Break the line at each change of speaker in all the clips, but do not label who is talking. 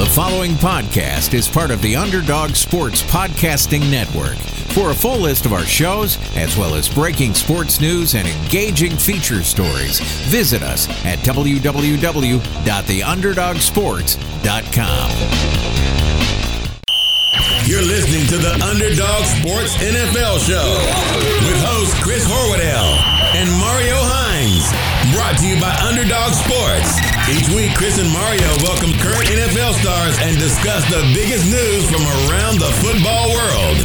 The following podcast is part of the Underdog Sports Podcasting Network. For a full list of our shows, as well as breaking sports news and engaging feature stories, visit us at www.theunderdogsports.com.
You're listening to the Underdog Sports NFL Show with host Chris Horwedel and Mario Hines. Brought to you by Underdog Sports. Each week, Chris and Mario welcome current NFL stars and discuss the biggest news from around the football world.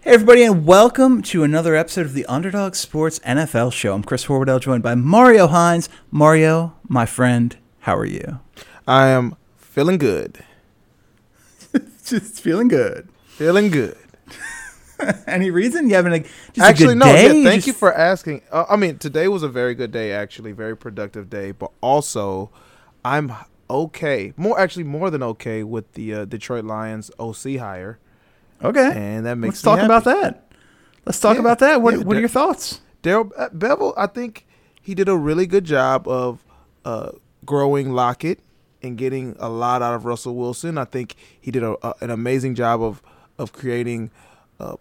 Hey, everybody, and welcome to another episode of the Underdog Sports NFL Show. I'm Chris Horwedel, joined by Mario Hines. Mario, my friend, how are you?
I am feeling good.
Just feeling good.
Feeling good.
Any reason you a just
actually, no. Yeah, thank
Just-
you for asking. Uh, I mean, today was a very good day. Actually, very productive day. But also, I'm okay. More actually, more than okay with the uh, Detroit Lions OC hire,
Okay,
and that makes
let's talk
me
about that. Let's talk
Yeah,
about that. What,
yeah,
what are your thoughts?
Darrell uh, Bevell, I think he did a really good job of uh, growing Lockett and getting a lot out of Russell Wilson. I think he did a, a, an amazing job of of creating uh,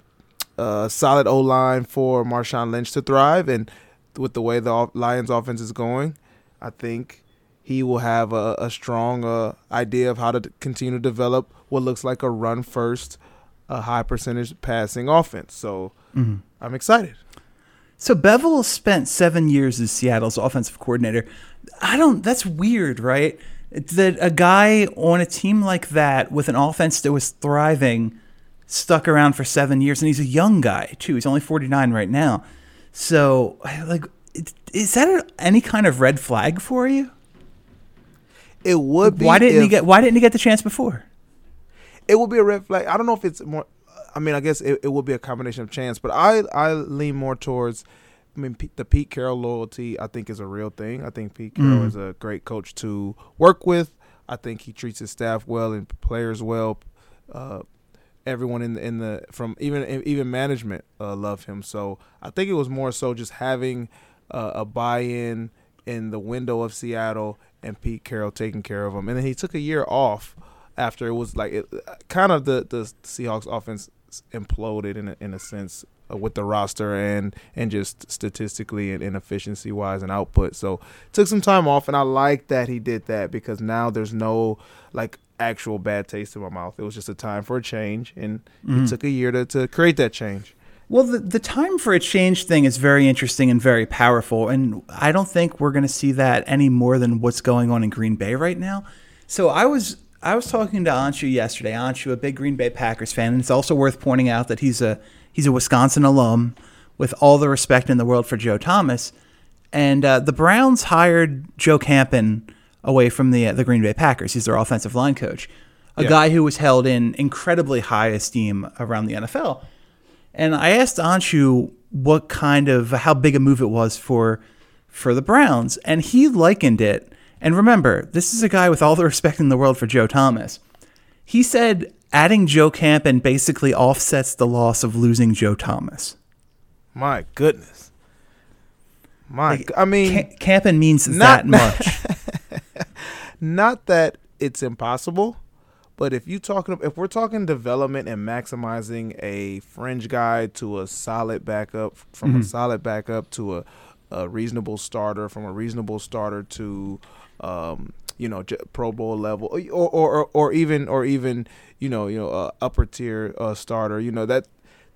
a solid O line for Marshawn Lynch to thrive. And with the way the Lions offense is going, I think he will have a, a strong uh, idea of how to continue to develop what looks like a run first, a high percentage passing offense. So I'm excited.
So Bevell spent seven years as Seattle's offensive coordinator. I don't. That's weird, right? That a guy on a team like that with an offense that was thriving stuck around for seven years, and he's a young guy too. He's only forty nine right now. So, like, is that any kind of red flag for you?
It would be.
Why didn't he get? Why didn't he get the chance before?
It would be a red flag. I don't know if it's more. I mean, I guess it, it would be a combination of chance, but I I lean more towards. I mean, the Pete Carroll loyalty I think is a real thing. I think Pete Carroll
Mm.
is a great coach to work with. I think he treats his staff well and players well. Uh, everyone in the in the from even even management uh, love him. So I think it was more so just having uh, a buy-in in the window of Seattle and Pete Carroll taking care of him. And then he took a year off after it was like it, kind of the the Seahawks offense imploded in a, in a sense uh, with the roster and and just statistically and, and efficiency wise and output. So took some time off, and I like that he did that because now there's no like actual bad taste in my mouth. It was just a time for a change, and it took a year to, to create that change.
Well, the, the time for a change thing is very interesting and very powerful. And I don't think we're going to see that any more than what's going on in Green Bay right now. So I was I was talking to Anshu yesterday. Anshu, a big Green Bay Packers fan, and it's also worth pointing out that he's a he's a Wisconsin alum with all the respect in the world for Joe Thomas. And uh, the Browns hired Joe Campen away from the uh, the Green Bay Packers. He's their offensive line coach, a
Yeah.
guy who was held in incredibly high esteem around the NFL. And I asked Anshu what kind of how big a move it was for for the Browns, and he likened it. And remember, this is a guy with all the respect in the world for Joe Thomas. He said adding Joe Campen basically offsets the loss of losing Joe Thomas.
My goodness. My,
Like,
I mean,
Ca- Campen means
not-
that much.
not that it's impossible, but if you talking if we're talking development and maximizing a fringe guy to a solid backup from a solid backup to a, a reasonable starter from a reasonable starter to um, you know Pro Bowl level or or, or, or even or even you know you know uh, upper tier uh, starter you know that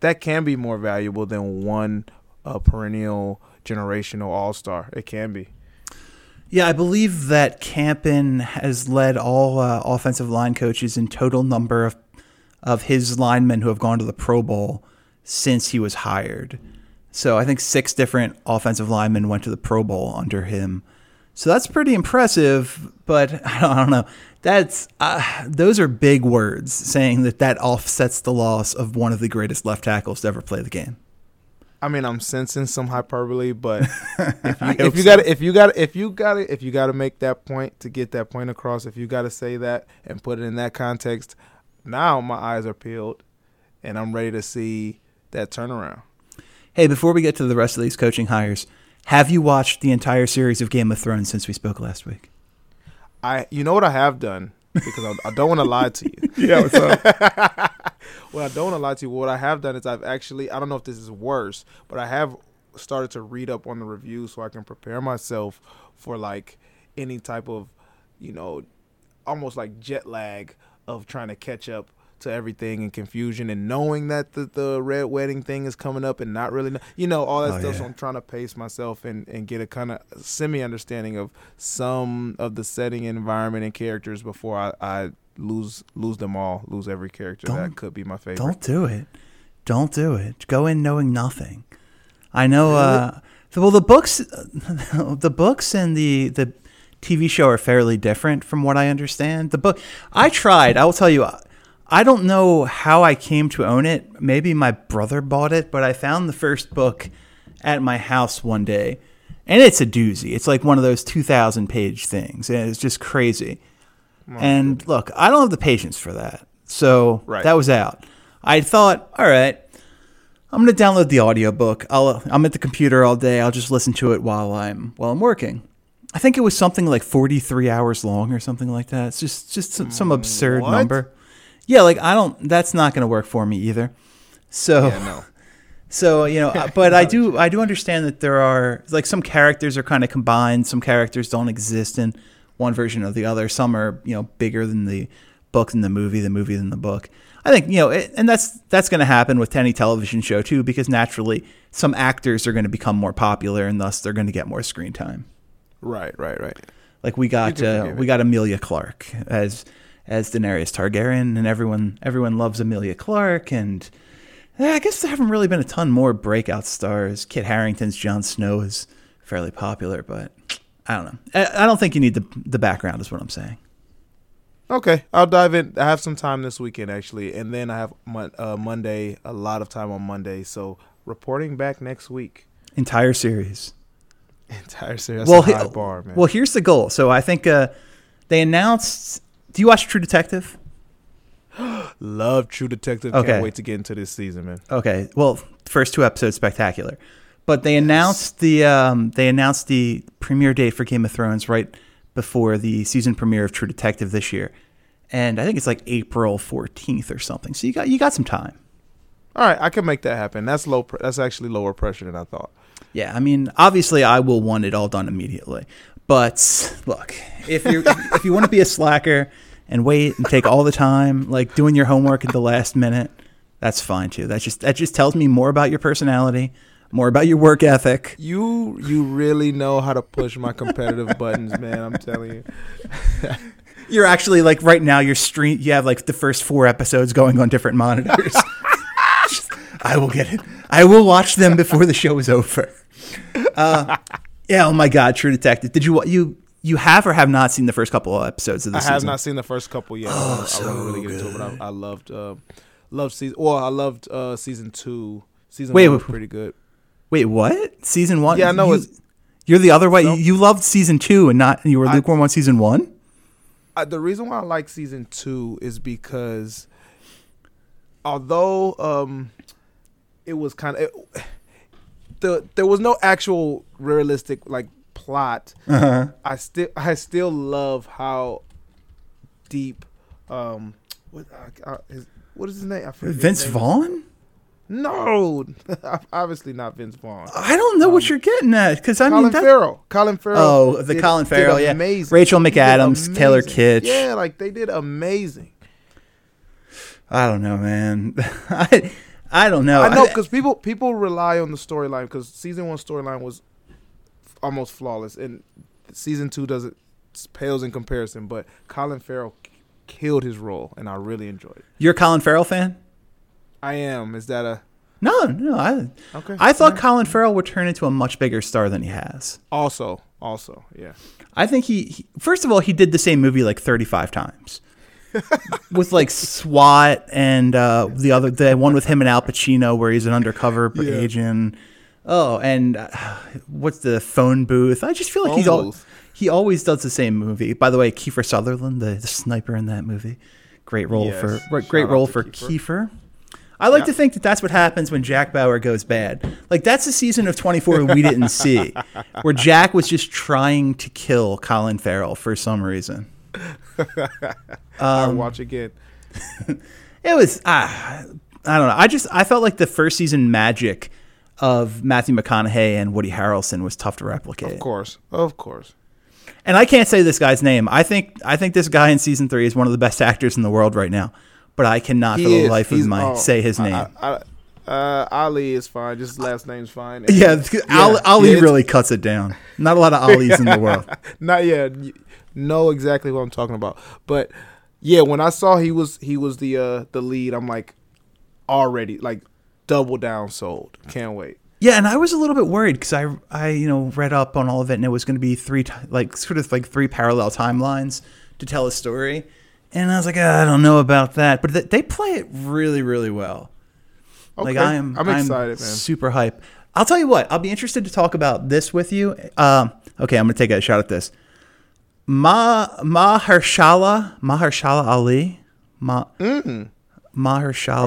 that can be more valuable than one uh, perennial generational all star. It can be.
Yeah, I believe that Campen has led all uh, offensive line coaches in total number of of his linemen who have gone to the Pro Bowl since he was hired. So I think six different offensive linemen went to the Pro Bowl under him. So that's pretty impressive, but I don't, I don't know. That's uh, those are big words saying that that offsets the loss of one of the greatest left tackles to ever play the game.
I mean, I'm sensing some hyperbole, but if you,
hope
if you
so.
got if you got if you got if you got to make that point to get that point across, if you got to say that and put it in that context, now my eyes are peeled, and I'm ready to see that turnaround.
Hey, before we get to the rest of these coaching hires, have you watched the entire series of Game of Thrones since we spoke last week?
I you know what I have done because I, I don't want to lie to you.
Yeah, what's up?
Well, I don't want to lie to you. What I have done is I've actually I don't know if this is worse, but I have started to read up on the reviews so I can prepare myself for like any type of, you know, almost like jet lag of trying to catch up to everything and confusion and knowing that the, the red wedding thing is coming up and not really know, you know all that
Oh,
stuff so i'm trying to pace myself and, and get a kind of semi understanding of some of the setting environment and characters before i, I lose lose them all lose every character that
Don't-
could be my favorite
Don't do it. Don't do it. Go in knowing nothing. I know. Uh, well, the books, the books and the the TV show are fairly different from what I understand. The book I tried. I will tell you. I don't know how I came to own it. Maybe my brother bought it, but I found the first book at my house one day, and it's a doozy. It's like one of those two thousand page things, and it's just crazy. And look, I don't have the patience for that. So
Right.
that was out. I thought, all right, I'm going to download the audiobook. I'll I'm at the computer all day. I'll just listen to it while I'm while I'm working. I think it was something like 43 hours long or something like that. It's just just some, some absurd
What?
number. Yeah, like I don't that's not going to work for me either. So
yeah no
so you know, but I do I do understand that there are like some characters are kind of combined. Some characters don't exist in one version or the other. Some are you know bigger than the book than the movie, the movie than the book. I think you know, it, and that's that's going to happen with any television show too, because naturally some actors are going to become more popular, and thus they're going to get more screen time.
right right right
Like we got uh, we got Emilia Clarke as as Daenerys Targaryen, and everyone everyone loves Emilia Clarke, and eh, I guess there haven't really been a ton more breakout stars. Kit Harington's Jon Snow is fairly popular, but I don't know. I, don't think you need the the background, is what I'm saying.
Okay, I'll dive in. I have some time this weekend actually, and then I have mon- uh, Monday, a lot of time on Monday. So reporting back next week.
Entire series.
Entire series. That's
well,
high
he-
bar, man.
well, here's the goal. So I think uh, they announced. Do you watch True Detective?
Love True Detective.
Okay.
Can't wait to get into this season, man.
Okay. Well, first two episodes spectacular, but they announced the um, they announced the premiere date for Game of Thrones right before the season premiere of True Detective this year, and I think it's like April fourteenth or something. So you got you got some time.
All right, I can make that happen. That's low. Pre- that's actually lower pressure than I thought.
Yeah, I mean, obviously, I will want it all done immediately. But look, if you if you want to be a slacker and wait and take all the time, like doing your homework at the last minute, that's fine too. That just that just tells me more about your personality, more about your work ethic.
You you really know how to push my competitive buttons, man. I'm telling you.
You're actually like right now. You're stream. You have like the first four episodes going on different monitors. I will get it. I will watch them before the show is over. Uh, yeah. Oh my God. True Detective. Did you you you have or have not seen the first couple of episodes of
this?
I
have
season?
not seen the first couple yet. I want to really get into it, but I, I loved uh, loved season. Well, I loved uh, season two. Season
Wait,
one was
wait.
pretty good.
Wait, what? Season one?
Yeah, no,
You,
it's-
you're the other way. You loved season two and not. You were
I-
lukewarm on season one.
uh, the reason why I like season two is because although um it was kind of the there was no actual realistic like plot.
Uh-huh.
I still I still love how deep um what uh, uh, his, what is his name? I
Vince
name.
Vaughn?
No, obviously not Vince Vaughn.
I don't know what you're getting at because I
Um, Colin
mean that,
Farrell. Colin Farrell.
Oh, the
did-
Colin Farrell, yeah.
amazing.
Rachel McAdams, Taylor. Kitsch.
Yeah, like they did amazing.
I don't know, man. I I don't know.
I know because people people rely on the storyline because season one storyline was almost flawless, and season two doesn't pales in comparison. But Colin Farrell killed his role, and I really enjoyed it.
you're a Colin Farrell fan?
I am. Is that a
No, no. I
okay?
I thought
Yeah.
Colin Farrell would turn into a much bigger star than he has.
also also yeah.
I think he, he first of all he did the same movie like 35 times. with like SWAT and uh, the other the one with him and Al Pacino where he's an undercover
Yeah.
agent. Oh, and uh, what's the phone booth? I just feel like
Phone
he's all, he always does the same movie. By the way, Kiefer Sutherland, the, the sniper in that movie, great role
Yes.
for great
out
role for
Kiefer.
Kiefer. I like
Yeah.
to think that that's what happens when Jack Bauer goes bad. Like that's a season of 24 we didn't see, where Jack was just trying to kill Colin Farrell for some reason.
I
Um,
watch again.
It was ah, I don't know. I just I felt like the first season magic of Matthew McConaughey and Woody Harrelson was tough to replicate.
Of course, of course.
And I can't say this guy's name. I think I think this guy in season three is one of the best actors in the world right now. But I cannot
He
for the
is.
life of
oh,
say his name.
I, I, uh, Ali is fine. Just his last name's fine.
yeah,
Yeah,
Ali, Ali
yeah,
really cuts it down. Not a lot of Ali's in the world.
Not yet. Know exactly what I'm talking about. But yeah, when I saw he was he was the uh the lead, I'm like already like double down sold. Can't wait.
Yeah, and I was a little bit worried because I, I, you know, read up on all of it, and it was going to be three, like, sort of like three parallel timelines to tell a story, and I was like, "Ah, I don't know about that, but th- they play it really, really well.
Okay.
Like, I am,
I'm excited, man.
Super hype. I'll tell you what, I'll be interested to talk about this with you. Um, okay, I'm going to take a shot at this. Ma Mahershala Mahershala Ali Ma
Mm. I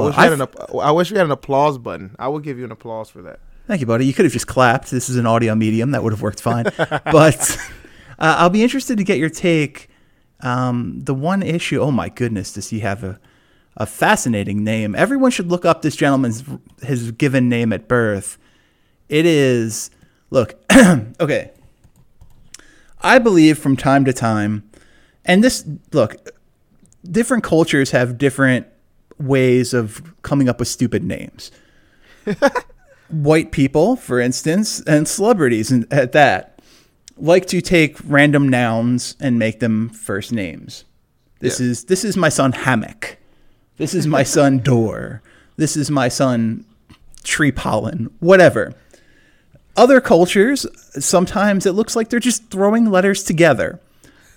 wish, we had an, I wish we had an applause button. I would give you an applause for that.
Thank you, buddy. You could have just clapped. This is an audio medium. That would have worked fine. but uh, I'll be interested to get your take. Um, the one issue, oh my goodness, does he have a, a fascinating name? Everyone should look up this gentleman's his given name at birth. It is, look, okay. I believe from time to time, and this, look, different cultures have different ways of coming up with stupid names white people, for instance, and celebrities and at that, like to take random nouns and make them first names. This
Yeah.
is this is my son Hammock. This is my son Door. This is my son Tree Pollen. Whatever. Other cultures, sometimes it looks like they're just throwing letters together.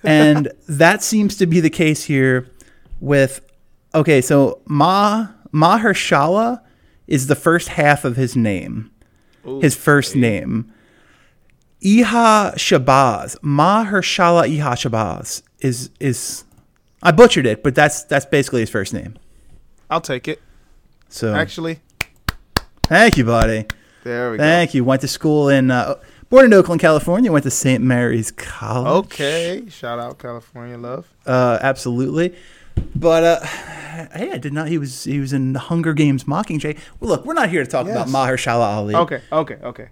And that seems to be the case here with okay, so Ma Mahershala is the first half of his name. his first name. Iha Shabazz. Mahershala Iha Shabazz is is I butchered it, but that's that's basically his first name.
I'll take it.
So
Actually,
thank you, buddy.
there we go.
Thank you. Went to school in uh, born in Oakland, California. Went to St. Mary's College.
Okay, shout out California love.
Uh, absolutely. But uh, hey, I did not. He was he was in the Hunger Games Mockingjay. Well, look, we're not here to talk about
Yes.
Mahershala Ali.
Okay, okay, okay.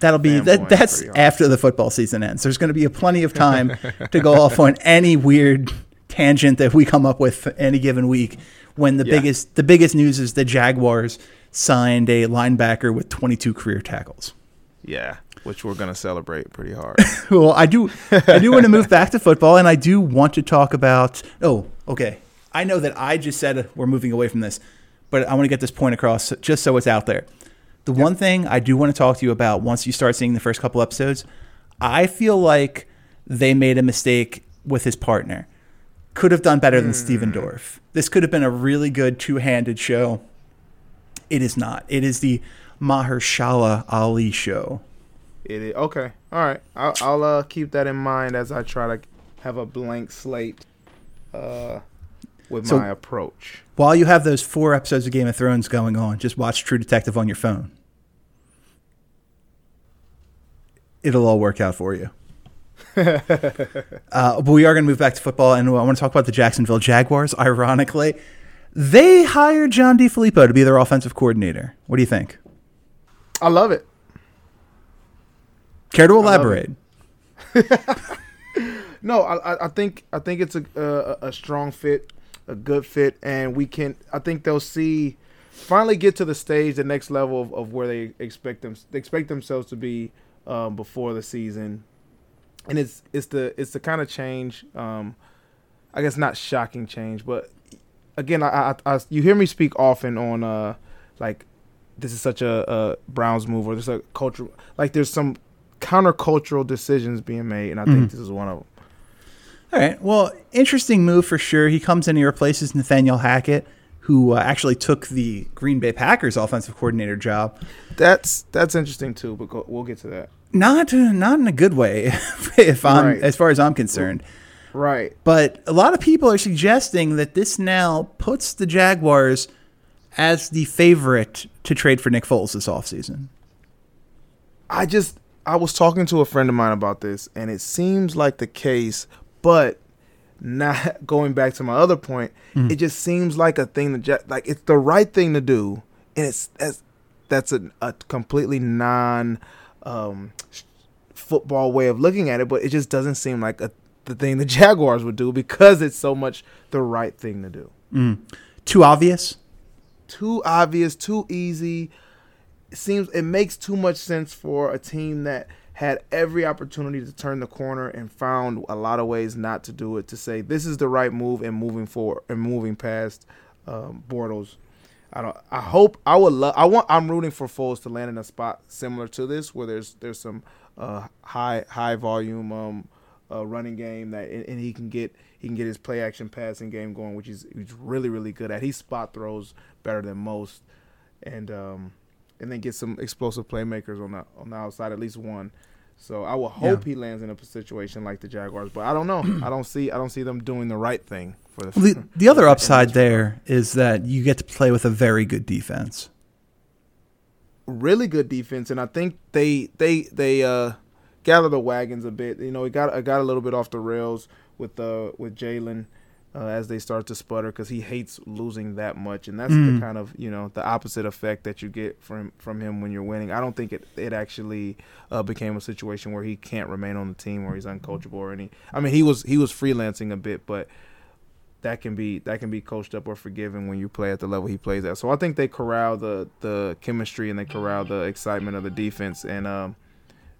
That'll be that. That's after the football season ends. There's going to be a plenty of time to go off on any weird tangent that we come up with any given week. When the
Yeah.
biggest the biggest news is the Jaguars signed a linebacker with 22 career tackles.
Yeah, which we're gonna celebrate pretty hard.
Well, I do I do want to move back to football, and I do want to talk about. Oh, okay. I know that I just said we're moving away from this, but I want to get this point across just so it's out there. The one thing I do want to talk to you about once you start seeing the first couple episodes, I feel like they made a mistake with his partner. Could have done better than Stephen Dorff. This could have been a really good two-handed show. It is not. It is the Mahershala Ali show.
it is okay. All right, I'll, I'll uh, keep that in mind as I try to have a blank slate uh, with
So-
my approach.
While you have those four episodes of Game of Thrones going on, just watch True Detective on your phone. It'll all work out for you. uh, but we are going to move back to football, and I want to talk about the Jacksonville Jaguars. Ironically, they hired John DeFilippo to be their offensive coordinator. What do you think?
I love it.
Care to elaborate?
No, I, I- I think I think it's a, a a strong fit, a good fit, and we can. I think they'll see, finally get to the stage, the next level of, of where they expect them they expect themselves to be um, before the season, and it's it's the it's the kind of change. Um, I guess not shocking change, but again, I, I, I you hear me speak often on uh like this is such a, a Browns move or there's a culture like there's some countercultural decisions being made, and I think this is one of them.
All right. Well, interesting move for sure. He comes in, he replaces Nathaniel Hackett, who uh, actually took the Green Bay Packers offensive coordinator job.
That's that's interesting too, but go, we'll get to that.
Not not in a good way, if I'm
Right.
as far as I'm concerned.
Right.
But a lot of people are suggesting that this now puts the Jaguars as the favorite to trade for Nick Foles this offseason.
I just I was talking to a friend of mine about this, and it seems like the case, but not going back to my other point,
Mm.
it just seems like a thing that Ja- like it's the right thing to do, and it's that's that's a, a completely non um, football way of looking at it, but it just doesn't seem like a, the thing the Jaguars would do because it's so much the right thing to do.
Too obvious.
Too obvious, too easy. It seems it makes too much sense for a team that had every opportunity to turn the corner and found a lot of ways not to do it. To say this is the right move and moving forward and moving past um, Bortles. I don't. I hope. I would love. I want. I'm rooting for Foles to land in a spot similar to this, where there's there's some uh, high high volume um, uh, running game that and, and he can get he can get his play action passing game going, which he's he's really really good at. He spot throws better than most, and um, and then get some explosive playmakers on the on the outside, at least one. So I will hope he lands in a situation like the Jaguars, but I don't know. I don't see I don't see them doing the right thing for the.
Well, the, the other upside there is that you get to play with a very good defense.
really good defense, and I think they they they uh gather the wagons a bit. You know, it got it got a little bit off the rails with uh with Jalen uh, as they start to sputter because he hates losing that much, and that's the kind of you know the opposite effect that you get from from him when you're winning. I don't think it it actually uh, became a situation where he can't remain on the team or he's uncoachable or any. I mean, he was he was freelancing a bit, but that can be that can be coached up or forgiven when you play at the level he plays at. So I think they corral the the chemistry and they corral the excitement of the defense and um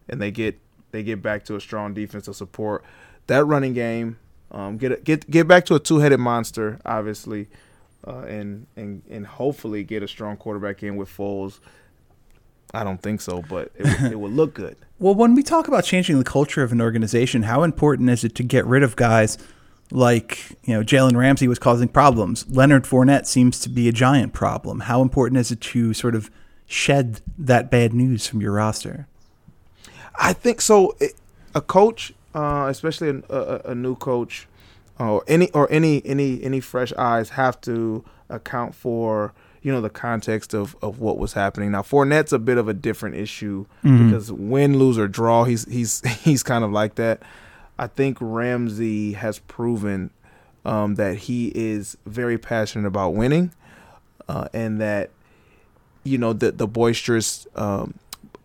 and they get they get back to a strong defensive support. That running game, um, get get get back to a two headed monster, obviously, uh, and and and hopefully get a strong quarterback in with Foles. I don't think so, but it, would- it would look good.
Well, when we talk about changing the culture of an organization, how important is it to get rid of guys like, you know, Jalen Ramsey was causing problems? Leonard Fournette seems to be a giant problem. How important is it to sort of shed that bad news from your roster?
I think so. It, a coach, uh, especially a, a, a new coach, or any or any any any fresh eyes, have to account for you know the context of, of what was happening. Now Fournette's a bit of a different issue because win, lose or draw, he's he's he's kind of like that. I think Ramsey has proven um, that he is very passionate about winning, uh, and that you know the the boisterous um,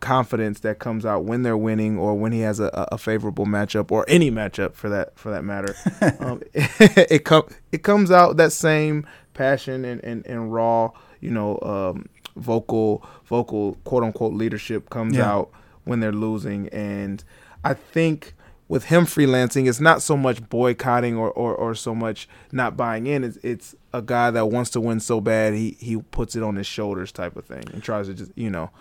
confidence that comes out when they're winning or when he has a, a favorable matchup or any matchup for that for that matter. um, it, it com- it comes out that same passion and, and, and raw, you know, um, vocal vocal quote unquote leadership comes
Yeah.
out when they're losing, and I think. With him freelancing, it's not so much boycotting or, or, or so much not buying in. It's, it's a guy that wants to win so bad he, he puts it on his shoulders type of thing and tries to just you know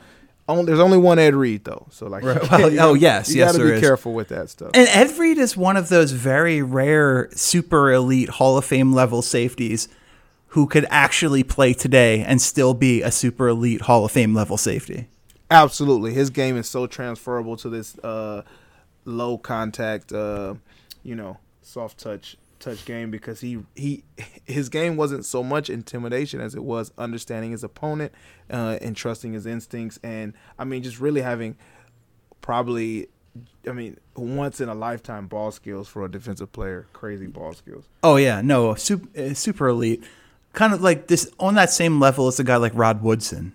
only, there's only one Ed Reed though, so like,
Right. Well,
you
oh, yes,
you
yes,
gotta be
is.
careful with that stuff.
And Ed Reed is one of those very rare super elite Hall of Fame level safeties who could actually play today and still be a super elite Hall of Fame level safety.
Absolutely, his game is so transferable to this uh, low contact, uh, you know, soft touch touch game because he he his game wasn't so much intimidation as it was understanding his opponent uh, and trusting his instincts, and I mean just really having probably. I mean, once in a lifetime ball skills for a defensive player. Crazy ball skills.
Oh yeah, no, super, super elite. Kind of like this on that same level as a guy like Rod Woodson.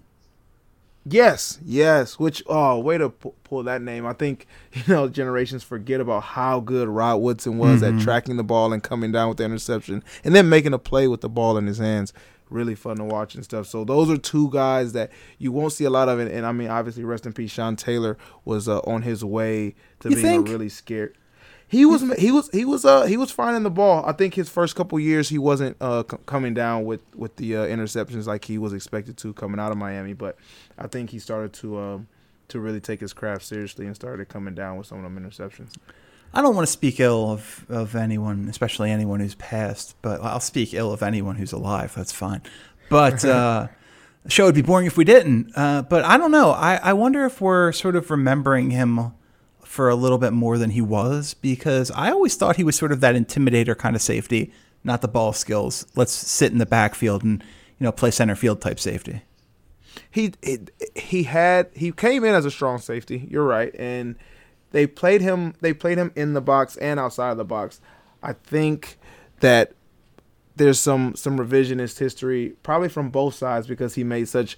Yes, yes. Which oh, way to pu- pull that name. I think you know generations forget about how good Rod Woodson was at tracking the ball and coming down with the interception, and then making a play with the ball in his hands. Really fun to watch and stuff. So those are two guys that you won't see a lot of. And, and I mean, obviously, rest in peace. Sean Taylor was uh, on his way to
You
being
think?
a really scared. He was he was he was uh he was finding the ball. I think his first couple years he wasn't uh c- coming down with with the uh, interceptions like he was expected to coming out of Miami, but I think he started to um to really take his craft seriously and started coming down with some of them interceptions.
I don't want to speak ill of, of anyone, especially anyone who's passed, but I'll speak ill of anyone who's alive. That's fine. But uh, the show would be boring if we didn't. Uh, but I don't know. I, I wonder if we're sort of remembering him for a little bit more than he was because I always thought he was sort of that intimidator kind of safety, not the ball skills. Let's sit in the backfield and you know play center field type safety.
he he, had he came in as a strong safety. You're right, and they played him. They played him in the box and outside of the box. I think that there's some some revisionist history, probably from both sides, because he made such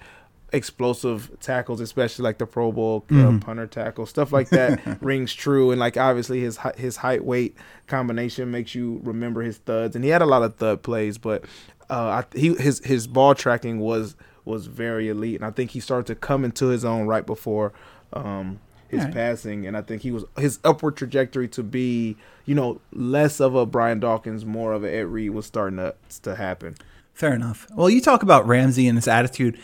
explosive tackles, especially like the Pro Bowl uh,
Mhm.
punter tackle, stuff like that rings true. And like obviously his his height weight combination makes you remember his thuds, and he had a lot of thud plays, but uh, I, he his his ball tracking was was very elite, and I think he started to come into his own right before. Um, his
Alright.
passing, and I think he was his upward trajectory to be, you know, less of a Brian Dawkins, more of a Ed Reed was starting to to happen.
Fair enough. Well, you talk about Ramsey and his attitude.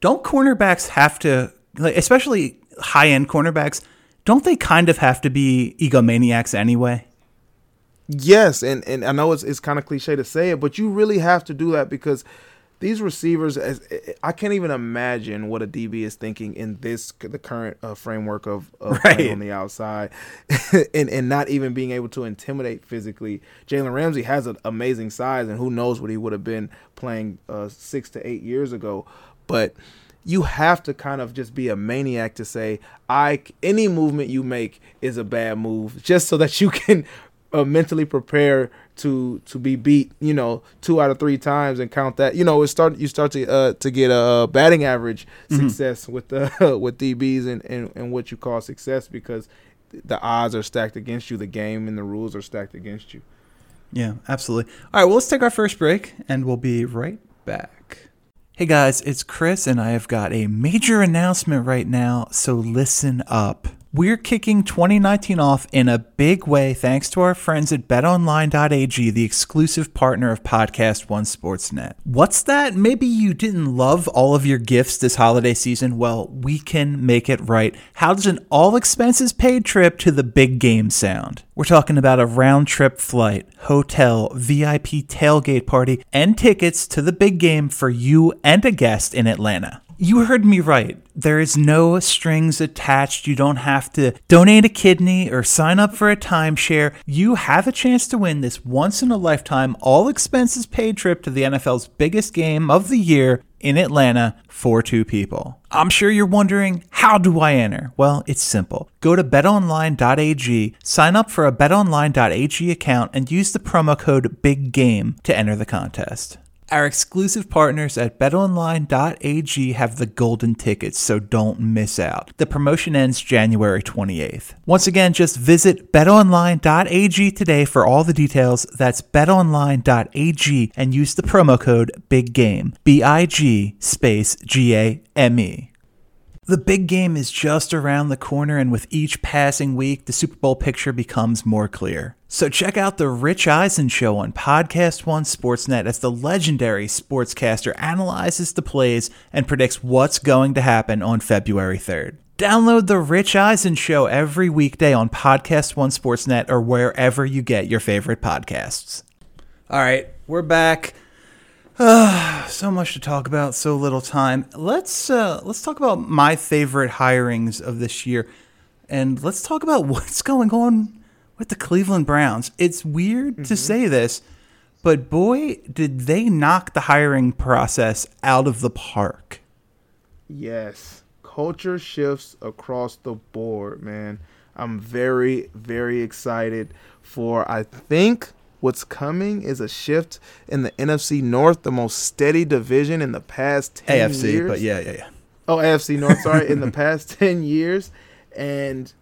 Don't cornerbacks have to, like, especially high end cornerbacks, don't they kind of have to be egomaniacs anyway?
Yes, and and I know it's it's kind of cliche to say it, but you really have to do that because these receivers, as I can't even imagine what a DB is thinking in this the current uh, framework of, of
Right.
playing on the outside, and and not even being able to intimidate physically. Jalen Ramsey has an amazing size, and who knows what he would have been playing uh, six to eight years ago, but. You have to kind of just be a maniac to say, "I any movement you make is a bad move," just so that you can uh, mentally prepare to to be beat, you know, two out of three times and count that. You know, it start you start to uh, to get a batting average success with the with DBs and, and and what you call success because the odds are stacked against you, the game and the rules are stacked against you.
Yeah, absolutely. All right, well, let's take our first break and we'll be right back. Hey guys, it's Chris, and I have got a major announcement right now, so listen up. We're kicking 2019 off in a big way thanks to our friends at betonline.ag, the exclusive partner of Podcast One Sportsnet. What's that? Maybe you didn't love all of your gifts this holiday season? Well, we can make it right. How does an all expenses paid trip to the big game sound? We're talking about a round trip flight, hotel, VIP tailgate party, and tickets to the big game for you and a guest in Atlanta. You heard me right. There is no strings attached. You don't have to donate a kidney or sign up for a timeshare. You have a chance to win this once in a lifetime, all expenses paid trip to the NFL's biggest game of the year in Atlanta for two people. I'm sure you're wondering, how do I enter? Well, it's simple. Go to betonline.ag, sign up for a betonline.ag account, and use the promo code BIGGAME to enter the contest. Our exclusive partners at betonline.ag have the golden tickets, so don't miss out. The promotion ends January 28th. Once again, just visit betonline.ag today for all the details. That's betonline.ag and use the promo code BIGGAME. B I G space G A M E. The big game is just around the corner, and with each passing week, the Super Bowl picture becomes more clear. So check out the Rich Eisen Show on Podcast One Sportsnet as the legendary sportscaster analyzes the plays and predicts what's going to happen on February 3rd. Download the Rich Eisen Show every weekday on Podcast One Sportsnet or wherever you get your favorite podcasts. All right, we're back. Ah, so much to talk about, so little time. Let's uh, let's talk about my favorite hirings of this year, and let's talk about what's going on with the Cleveland Browns. It's weird to say this, but boy, did they knock the hiring process out of the park.
Yes. Culture shifts across the board, man. I'm very, very excited for I think what's coming is a shift in the NFC North, the most steady division in the past 10
AFC,
years.
but yeah, yeah, yeah.
Oh, AFC North, sorry, in the past 10 years. And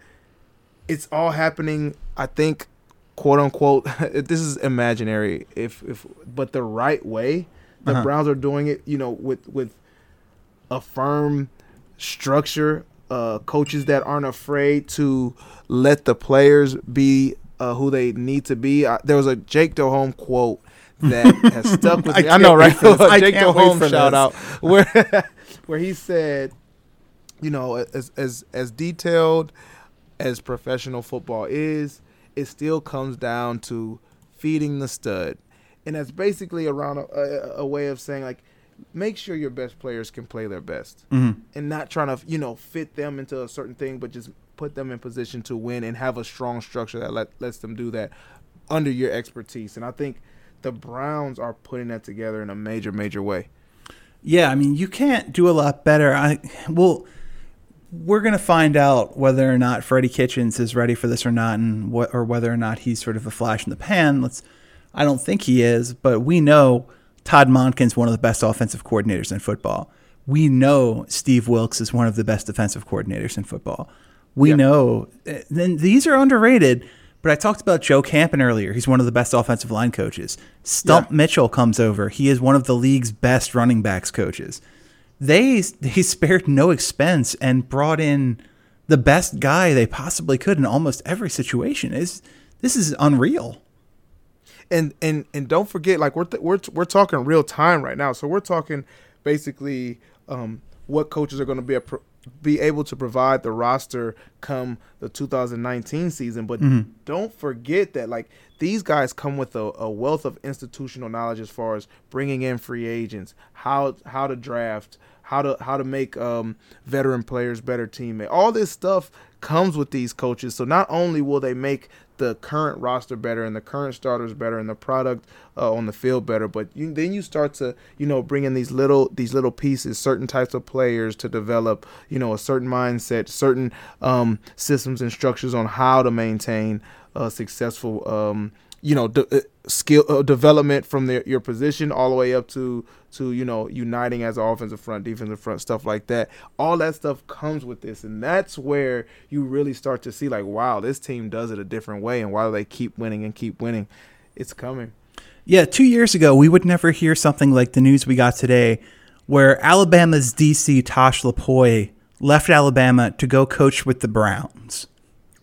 it's all happening, I think, quote unquote, this is imaginary, if, if but the right way. The
Uh-huh.
Browns are doing it, you know, with, with a firm structure, uh, coaches that aren't afraid to let the players be uh, who they need to be. I, there was a Jake Delhomme quote that has stuck with
I
me. I, know, right?
I
Jake Delhomme shout
this.
out where where he said, you know, as as as detailed as professional football is, it still comes down to feeding the stud, and that's basically around a, a, a way of saying like, make sure your best players can play their best,
Mhm.
and not trying to you know fit them into a certain thing, but just put them in position to win and have a strong structure that let, lets them do that under your expertise. And I think the Browns are putting that together in a major, major way.
Yeah, I mean, you can't do a lot better. I well, we're going to find out whether or not Freddie Kitchens is ready for this or not, and what, or whether or not he's sort of a flash in the pan. Let's. I don't think he is, but we know Todd Monken's one of the best offensive coordinators in football. We know Steve Wilks is one of the best defensive coordinators in football. We know. eh, Then these are underrated. But I talked about Joe Campen earlier. He's one of the best offensive line coaches. Stump
Yeah.
Mitchell comes over. He is one of the league's best running backs coaches they they spared no expense and brought in the best guy they possibly could in almost every situation. Is this is unreal?
and and and don't forget like we're th- we're we're talking real time right now so we're talking basically um what coaches are going to be a be able to provide the roster come the 2019 season. But don't forget that like these guys come with a, a wealth of institutional knowledge as far as bringing in free agents how how to draft how to how to make um, veteran players better teammate. All this stuff comes with these coaches. So not only will they make the current roster better and the current starters better and the product uh, on the field better. But you, then you start to you know bring in these little these little pieces certain types of players to develop you know a certain mindset certain um, systems and structures on how to maintain a successful um, you know de- uh, skill uh, development from their, your position all the way up to to you know uniting as an offensive front defensive front stuff like that. All that stuff comes with this and that's where you really start to see like wow this team does it a different way and why do they keep winning and keep winning? It's coming.
Yeah, two years ago we would never hear something like the news we got today, where Alabama's DC Tosh Lupoi left Alabama to go coach with the Browns.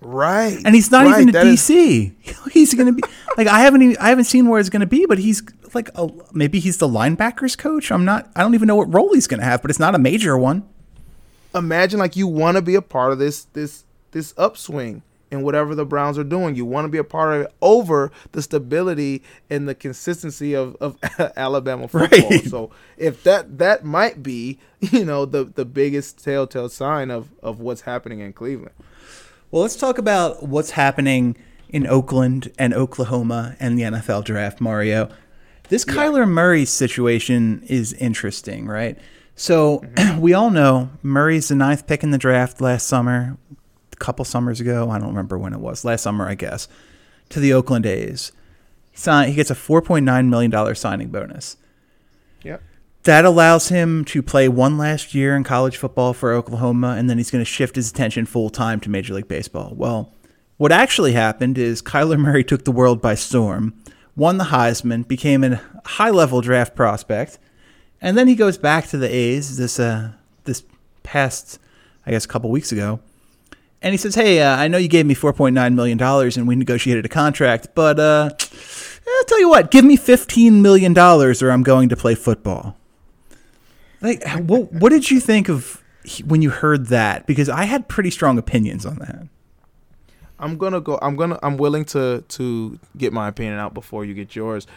Right
and he's not
Right,
even a
that is-
DC. he's going to be like I haven't even I haven't seen where it's going to be, but he's like a, maybe he's the linebackers coach. I'm not. I don't even know what role he's going to have, but it's not a major one.
imagine like you want to be a part of this this this upswing in whatever the Browns are doing. You want to be a part of it over the stability and the consistency of, of Alabama football.
Right.
So if that that might be, you know, the the biggest telltale sign of of what's happening in Cleveland.
Well, let's talk about what's happening in Oakland and Oklahoma and the NFL draft, Mario. This Kyler Murray situation is interesting, right? So mm-hmm. we all know Murray's the ninth pick in the draft last summer, a couple summers ago. I don't remember when it was. Last summer, I guess, to the Oakland A's. He gets a $4.9 million signing bonus.
Yep.
That allows him to play one last year in college football for Oklahoma, and then he's going to shift his attention full time to Major League Baseball. Well, what actually happened is Kyler Murray took the world by storm, won the Heisman, became a high level draft prospect, and then he goes back to the A's this uh, this past, I guess, a couple weeks ago. And he says, "Hey, uh, I know you gave me four point nine million dollars, and we negotiated a contract, but uh, I'll tell you what, give me fifteen million dollars, or I'm going to play football." Like, what, what did you think of when you heard that? Because I had pretty strong opinions on that.
I'm gonna go. I'm gonna. I'm willing to to get my opinion out before you get yours.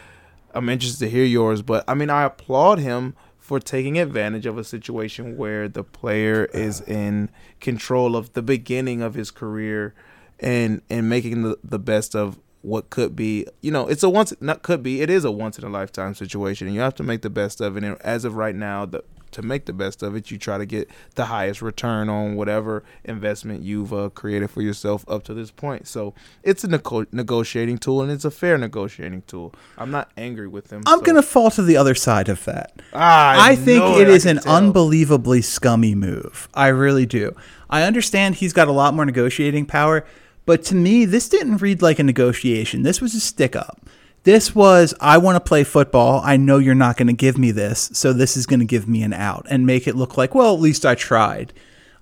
I'm interested to hear yours, but I mean, I applaud him for taking advantage of a situation where the player is in control of the beginning of his career and and making the, the best of what could be. You know, it's a once not could be. It is a once in a lifetime situation, and you have to make the best of it. And as of right now, the to make the best of it, you try to get the highest return on whatever investment you've uh, created for yourself up to this point. So it's a nego- negotiating tool, and it's a fair negotiating tool. I'm not angry with him.
I'm
so-
going to fall to the other side of that.
Ah,
I think it
I
is an
tell.
unbelievably scummy move. I really do. I understand he's got a lot more negotiating power, but to me, this didn't read like a negotiation. This was a stick up. This was, I want to play football. I know you're not going to give me this, so this is going to give me an out and make it look like, well, at least I tried.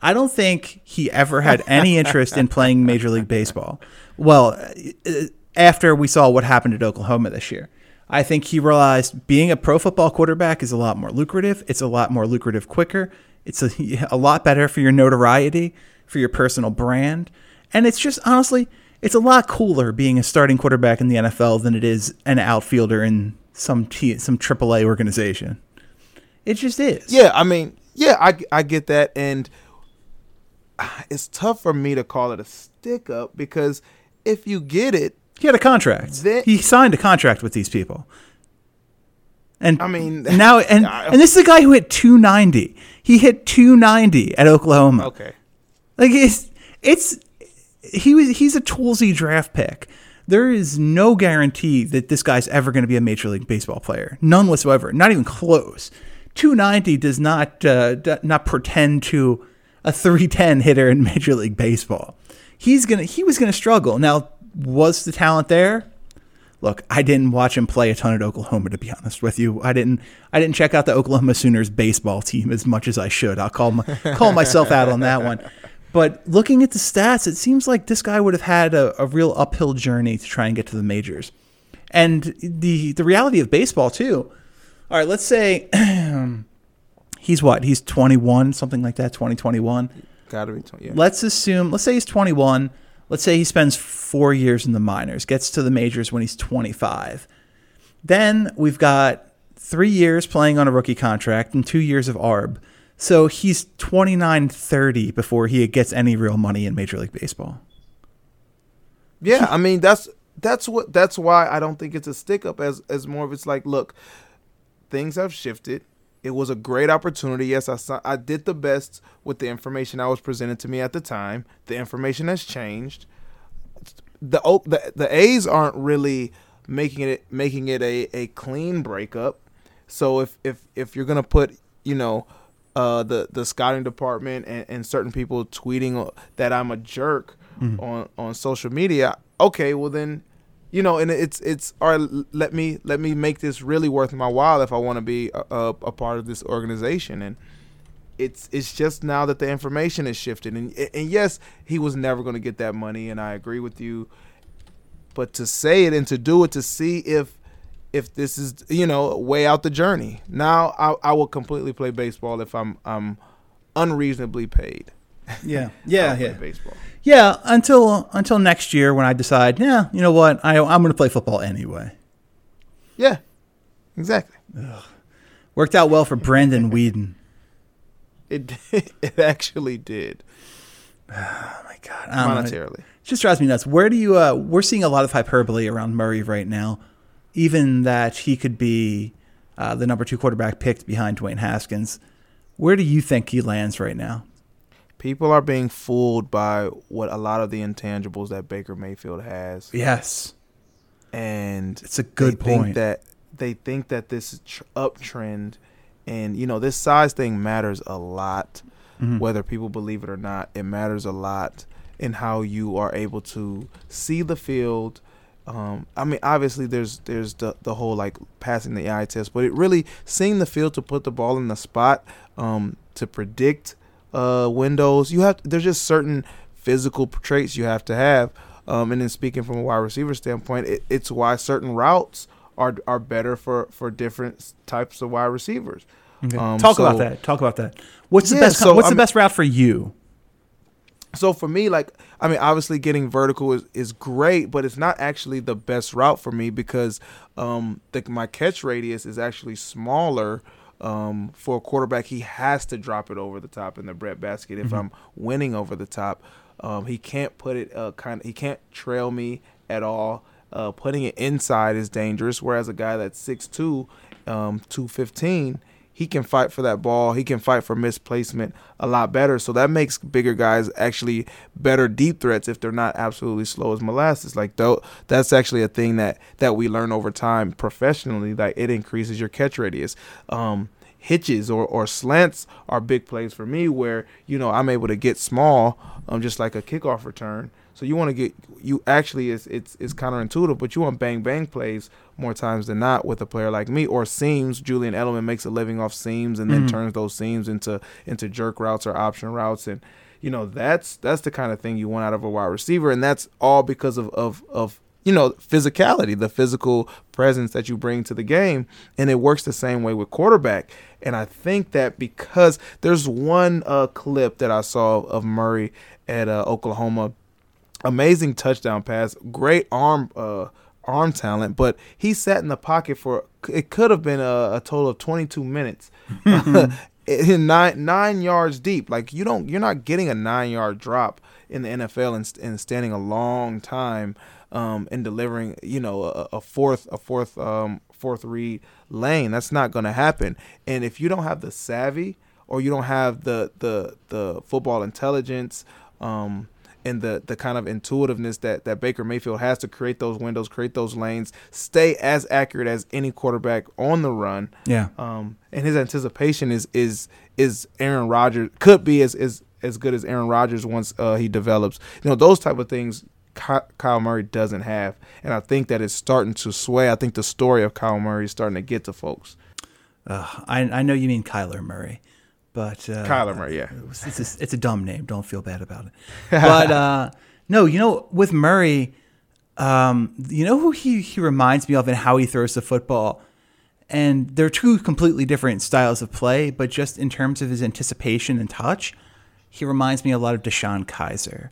I don't think he ever had any interest in playing Major League Baseball. Well, uh, after we saw what happened at Oklahoma this year. I think he realized being a pro football quarterback is a lot more lucrative. It's a lot more lucrative quicker. It's a, a lot better for your notoriety, for your personal brand. And it's just honestly, it's a lot cooler being a starting quarterback in the NFL than it is an outfielder in some T, some AAA organization. It just is.
Yeah, I mean, yeah, I, I get that, and ah, it's tough for me to call it a stick up because if you get it,
He had a contract. He signed a contract with these people. And
I mean,
now and
I-
and this is a guy who hit 290. He hit 290 at Oklahoma.
okay,
Like it's it's he was he's a toolsy draft pick. There is no guarantee that this guy's ever going to be a major league baseball player. None whatsoever. Not even close. 290 does not uh, not pretend to a 310 hitter in major league baseball. He's gonna he was gonna struggle. Now was the talent there? Look, I didn't watch him play a ton at Oklahoma to be honest with you. I didn't I didn't check out the Oklahoma Sooners baseball team as much as I should. I'll call my, call myself out on that one. But looking at the stats, it seems like this guy would have had a, a real uphill journey to try and get to the majors. And the the reality of baseball too. All right, let's say he's what? He's 21, something like that, 2021.
Gotta be. Yeah.
Let's assume, let's say he's 21. Let's say he spends four years in the minors, gets to the majors when he's 25. Then we've got three years playing on a rookie contract and two years of ARB. So he's 29, 30 before he gets any real money in Major League Baseball.
Yeah, I mean that's that's what that's why I don't think it's a stick up as as more of it's like look, things have shifted. It was a great opportunity. Yes, I I did the best with the information that was presented to me at the time. The information has changed. The the the A's aren't really making it making it a, a clean breakup. So if if if you're gonna put you know uh, the the scouting department and, and certain people tweeting that I'm a jerk mm-hmm. on on social media. Okay, well then, you know, and it's it's all right. Let me let me make this really worth my while if I want to be a, a, a, part of this organization. And it's it's just now that the information is shifted. And and yes, he was never going to get that money, and I agree with you. But to say it and to do it to see if if this is you know way out the journey. Now I, I will completely play baseball if I'm I'm unreasonably paid.
Yeah, yeah, yeah.
Baseball.
Yeah, until until next year when I decide, yeah, you know what, I I'm going to play football anyway.
Yeah, exactly.
Ugh. Worked out well for Brandon Weeden.
It it actually did.
Oh my god,
monetarily,
it just drives me nuts. Where do you? Uh, we're seeing a lot of hyperbole around Murray right now even that he could be uh, the number two quarterback picked behind Dwayne Haskins. Where do you think he lands right now?
People are being fooled by what a lot of the intangibles that Baker Mayfield has.
Yes,
and
it's a good point.
that they think that this uptrend, and you know this size thing matters a lot, mm-hmm. whether people believe it or not. It matters a lot in how you are able to see the field um, I mean, obviously, there's there's the the whole like passing the eye test, but it really seeing the field to put the ball in the spot um, to predict uh, windows. You have there's just certain physical traits you have to have. Um, and then speaking from a wide receiver standpoint, it, it's why certain routes are are better for for different types of wide receivers.
Okay. Um, Talk so, about that. Talk about that. What's the yeah, best? So, what's I the best route for you?
So for me, like I mean, obviously getting vertical is, is great, but it's not actually the best route for me because um, the, my catch radius is actually smaller. Um, for a quarterback, he has to drop it over the top in the bread basket if mm-hmm. I'm winning over the top. Um, he can't put it uh, kind of. He can't trail me at all. Uh, putting it inside is dangerous. Whereas a guy that's 6'2", um, 215, he can fight for that ball. He can fight for misplacement a lot better. So that makes bigger guys actually better deep threats if they're not absolutely slow as molasses. Like though that's actually a thing that that we learn over time professionally. Like it increases your catch radius. Um, hitches or, or slants are big plays for me where you know I'm able to get small, um, just like a kickoff return. So you want to get you actually is it's it's counterintuitive, but you want bang bang plays more times than not with a player like me or seams. Julian Edelman makes a living off seams and then mm-hmm. turns those seams into into jerk routes or option routes and you know that's that's the kind of thing you want out of a wide receiver and that's all because of of of you know physicality the physical presence that you bring to the game and it works the same way with quarterback and i think that because there's one uh, clip that i saw of murray at uh, oklahoma amazing touchdown pass, great arm uh, arm talent, but he sat in the pocket for it could have been a, a total of 22 minutes. in nine nine yards deep, like you don't, you're not getting a nine yard drop in the NFL and, and standing a long time um, and delivering, you know, a, a fourth a fourth um, fourth read lane. That's not going to happen. And if you don't have the savvy or you don't have the the the football intelligence Um, and the the kind of intuitiveness that that Baker Mayfield has to create those windows, create those lanes, stay as accurate as any quarterback on the run.
Yeah.
Um, and his anticipation is is is Aaron Rodgers could be as as as good as Aaron Rodgers once uh, he develops. You know those type of things. Kyle Murray doesn't have, and I think that it's starting to sway. I think the story of Kyle Murray is starting to get to folks.
Uh, I I know you mean Kyler Murray, but uh,
Kyler Murray, yeah,
it's a, it's a dumb name. Don't feel bad about it. But uh, no, you know, with Murray, um, you know who he he reminds me of and how he throws the football, and they're two completely different styles of play. But just in terms of his anticipation and touch, he reminds me a lot of DeShone Kizer.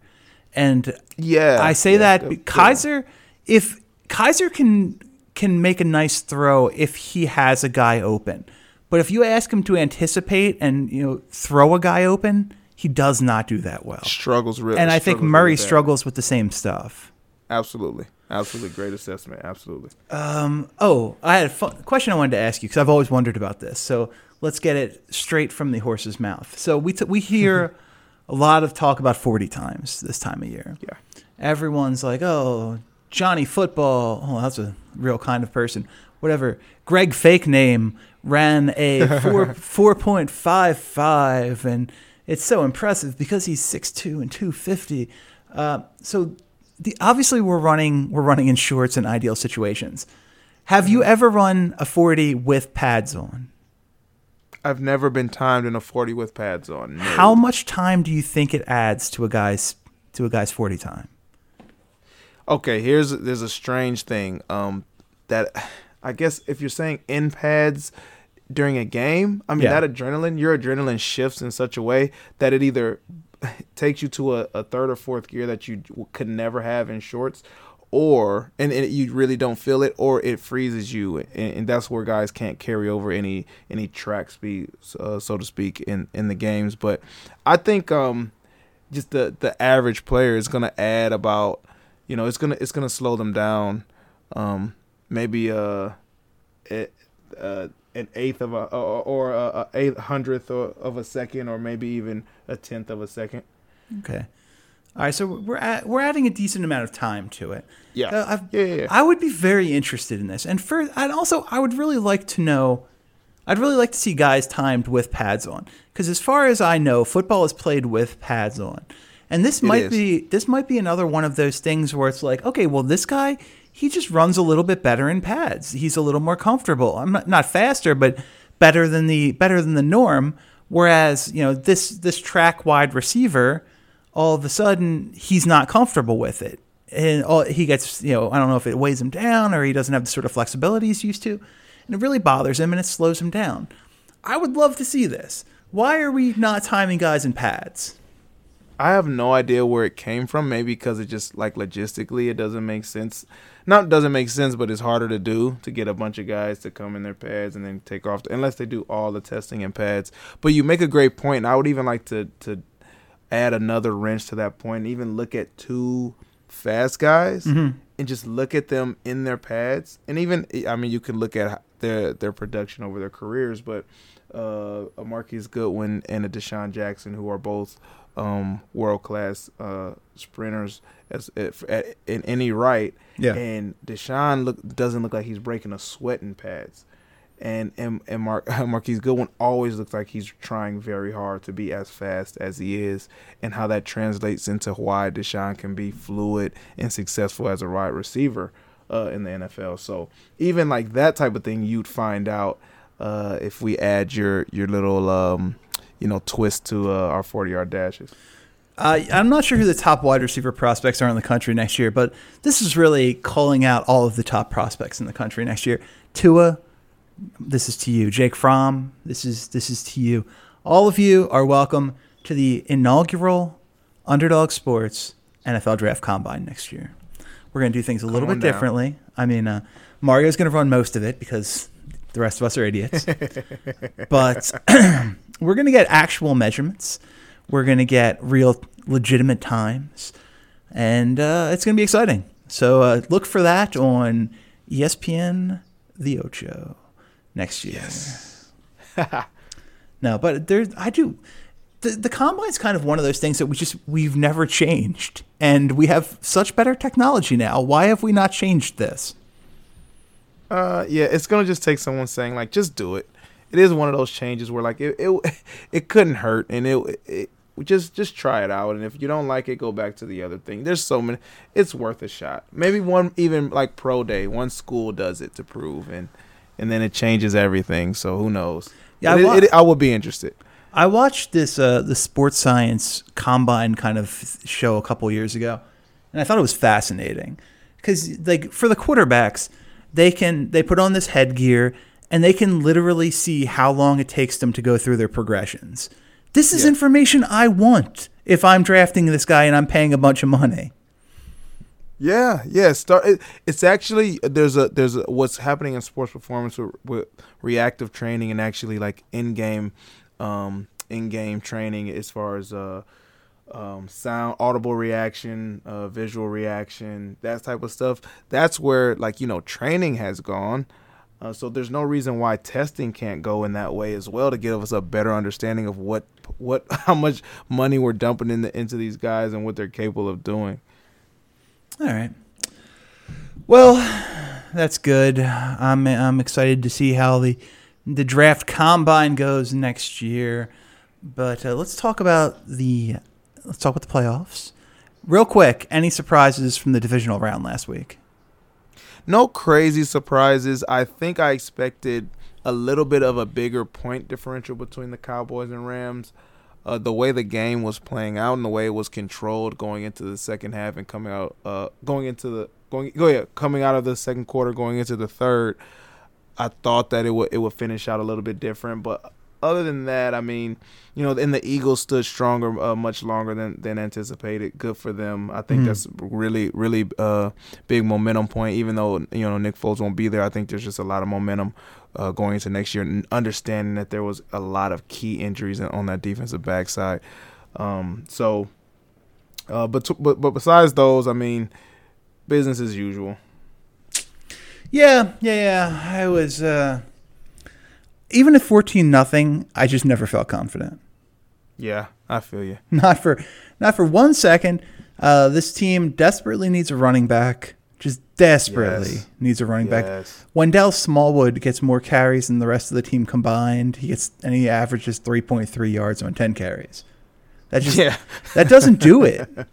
And
yeah,
I say
yeah,
that. Kizer, if Kizer can can make a nice throw if he has a guy open, but if you ask him to anticipate and you know throw a guy open, he does not do that well.
struggles really.
And I think Murray
really
struggles with the same stuff.
Absolutely, absolutely, great assessment. Absolutely.
Um, Oh, I had a fun question I wanted to ask you because I've always wondered about this. So let's get it straight from the horse's mouth. So we t- we hear a lot of talk about forty times this time of year.
Yeah.
everyone's like, "Oh, Johnny Football. Oh, that's a real kind of person." Whatever. Greg fake name ran a four four point five five, and it's so impressive because he's six two and two fifty. Uh, so, the obviously we're running we're running in shorts in ideal situations. Have you ever run a forty with pads on?
I've never been timed in a forty with pads on. No.
How much time do you think it adds to a guy's to a guy's forty time?
Okay, here's there's a strange thing. Um, that I guess if you're saying in pads during a game, I mean
Yeah.
that adrenaline, your adrenaline shifts in such a way that it either takes you to a, a third or fourth gear that you could never have in shorts, or and, and you really don't feel it, or it freezes you, and, and that's where guys can't carry over any any track speed, uh, so to speak, in in the games. But I think um, just the the average player is gonna add about you know it's gonna it's gonna slow them down um maybe uh, it, uh an eighth of a or, or a, a eight hundredth of of a second or maybe even a tenth of a second
Okay. All right, so we're at, we're adding a decent amount of time to it.
Yeah.
Uh,
Yeah, yeah, yeah.
I would be very interested in this, and for and also I would really like to know. I'd really like to see guys timed with pads on, because as far as I know, football is played with pads on, and this might
is.
be this might be another one of those things where it's like, okay, well, this guy he just runs a little bit better in pads. He's a little more comfortable. I'm not, not faster, but better than the better than the norm. Whereas you know this this track wide receiver all of a sudden he's not comfortable with it. And all, he gets, you know, I don't know if it weighs him down or he doesn't have the sort of flexibility he's used to. And it really bothers him and it slows him down. I would love to see this. Why are we not timing guys in pads?
I have no idea where it came from. Maybe because it just like logistically it doesn't make sense. Not doesn't make sense, but it's harder to do to get a bunch of guys to come in their pads and then take off unless they do all the testing in pads. But you make a great point, and I would even like to to add another wrench to that point. And even look at two fast guys and just look at them in their pads. And even I mean, you can look at their their production over their careers, but uh, a Marquise Goodwin and a DeSean Jackson, who are both um, world class uh, sprinters as at, at, in any right.
Yeah.
And DeSean look doesn't look like he's breaking a sweat in pads. And and, and Mar- Marquise Goodwin always looks like he's trying very hard to be as fast as he is, and how that translates into why DeSean can be fluid and successful as a wide receiver uh, in the NFL. So even like that type of thing, you'd find out uh, if we add your your little um, you know twist to uh, our forty yard dashes.
Uh, I'm not sure who the top wide receiver prospects are in the country next year, but this is really calling out all of the top prospects in the country next year. Tua, this is to you. Jake Fromm, this is this is to you. All of you are welcome to the inaugural Underdog Sports NFL Draft Combine next year. We're going to do things a little bit
down.
differently. I mean, uh, Mario's going to run most of it because the rest of us are idiots. but we're going to get actual measurements. We're going to get real, legitimate times, and uh, it's going to be exciting. So uh, look for that on ESPN The Ocho next year. Yes. no, but there's I do. the the combine's kind of one of those things that we just we've never changed, and we have such better technology now. Why have we not changed this?
Uh, yeah, it's gonna just take someone saying like, just do it. It is one of those changes where like it it, it couldn't hurt, and it, it just just try it out. And if you don't like it, go back to the other thing. There's so many. It's worth a shot. Maybe one even like pro day, one school does it to prove, and and then it changes everything. So who knows?
Yeah,
It-
I wa-
it- I would be interested.
I watched this uh, the sports science combine kind of show a couple years ago, and I thought it was fascinating because like for the quarterbacks, they can they put on this headgear and they can literally see how long it takes them to go through their progressions. This is
Yeah.
information I want if I'm drafting this guy and I'm paying a bunch of money.
Yeah, yeah. Start. It, it's actually there's a there's a, what's happening in sports performance with, with reactive training and actually like in game, um, in game training as far as uh, um, sound, audible reaction, uh, visual reaction, that type of stuff. That's where like you know training has gone. Uh, so there's no reason why testing can't go in that way as well to give us a better understanding of what what how much money we're dumping into into these guys and what they're capable of doing.
All right. Well, that's good. I'm I'm excited to see how the the draft combine goes next year. But uh, let's talk about the let's talk about the playoffs. Real quick, any surprises from the divisional round last week?
no crazy surprises. I think I expected a little bit of a bigger point differential between the Cowboys and Rams. Uh, the way the game was playing out and the way it was controlled going into the second half and coming out, uh, going into the going, go yeah, coming out of the second quarter, going into the third, I thought that it would it would finish out a little bit different. But other than that, I mean, you know, and the Eagles stood stronger, uh, much longer than than anticipated. Good for them. I think
Mhm.
that's really really uh, big momentum point. Even though you know Nick Foles won't be there, I think there's just a lot of momentum uh, going into next year. And understanding that there was a lot of key injuries on that defensive backside. Um, so, uh, but but but besides those, I mean, business as usual.
Yeah, yeah, yeah. I was uh, even at fourteen nothing. I just never felt confident.
Yeah, I feel you.
Not for not for one second. Uh, this team desperately needs a running back. Just desperately
Yes.
needs a running back.
Yes.
Wendell Smallwood gets more carries than the rest of the team combined. He gets and he averages three point three yards on ten carries. That just
Yeah.
that doesn't do it.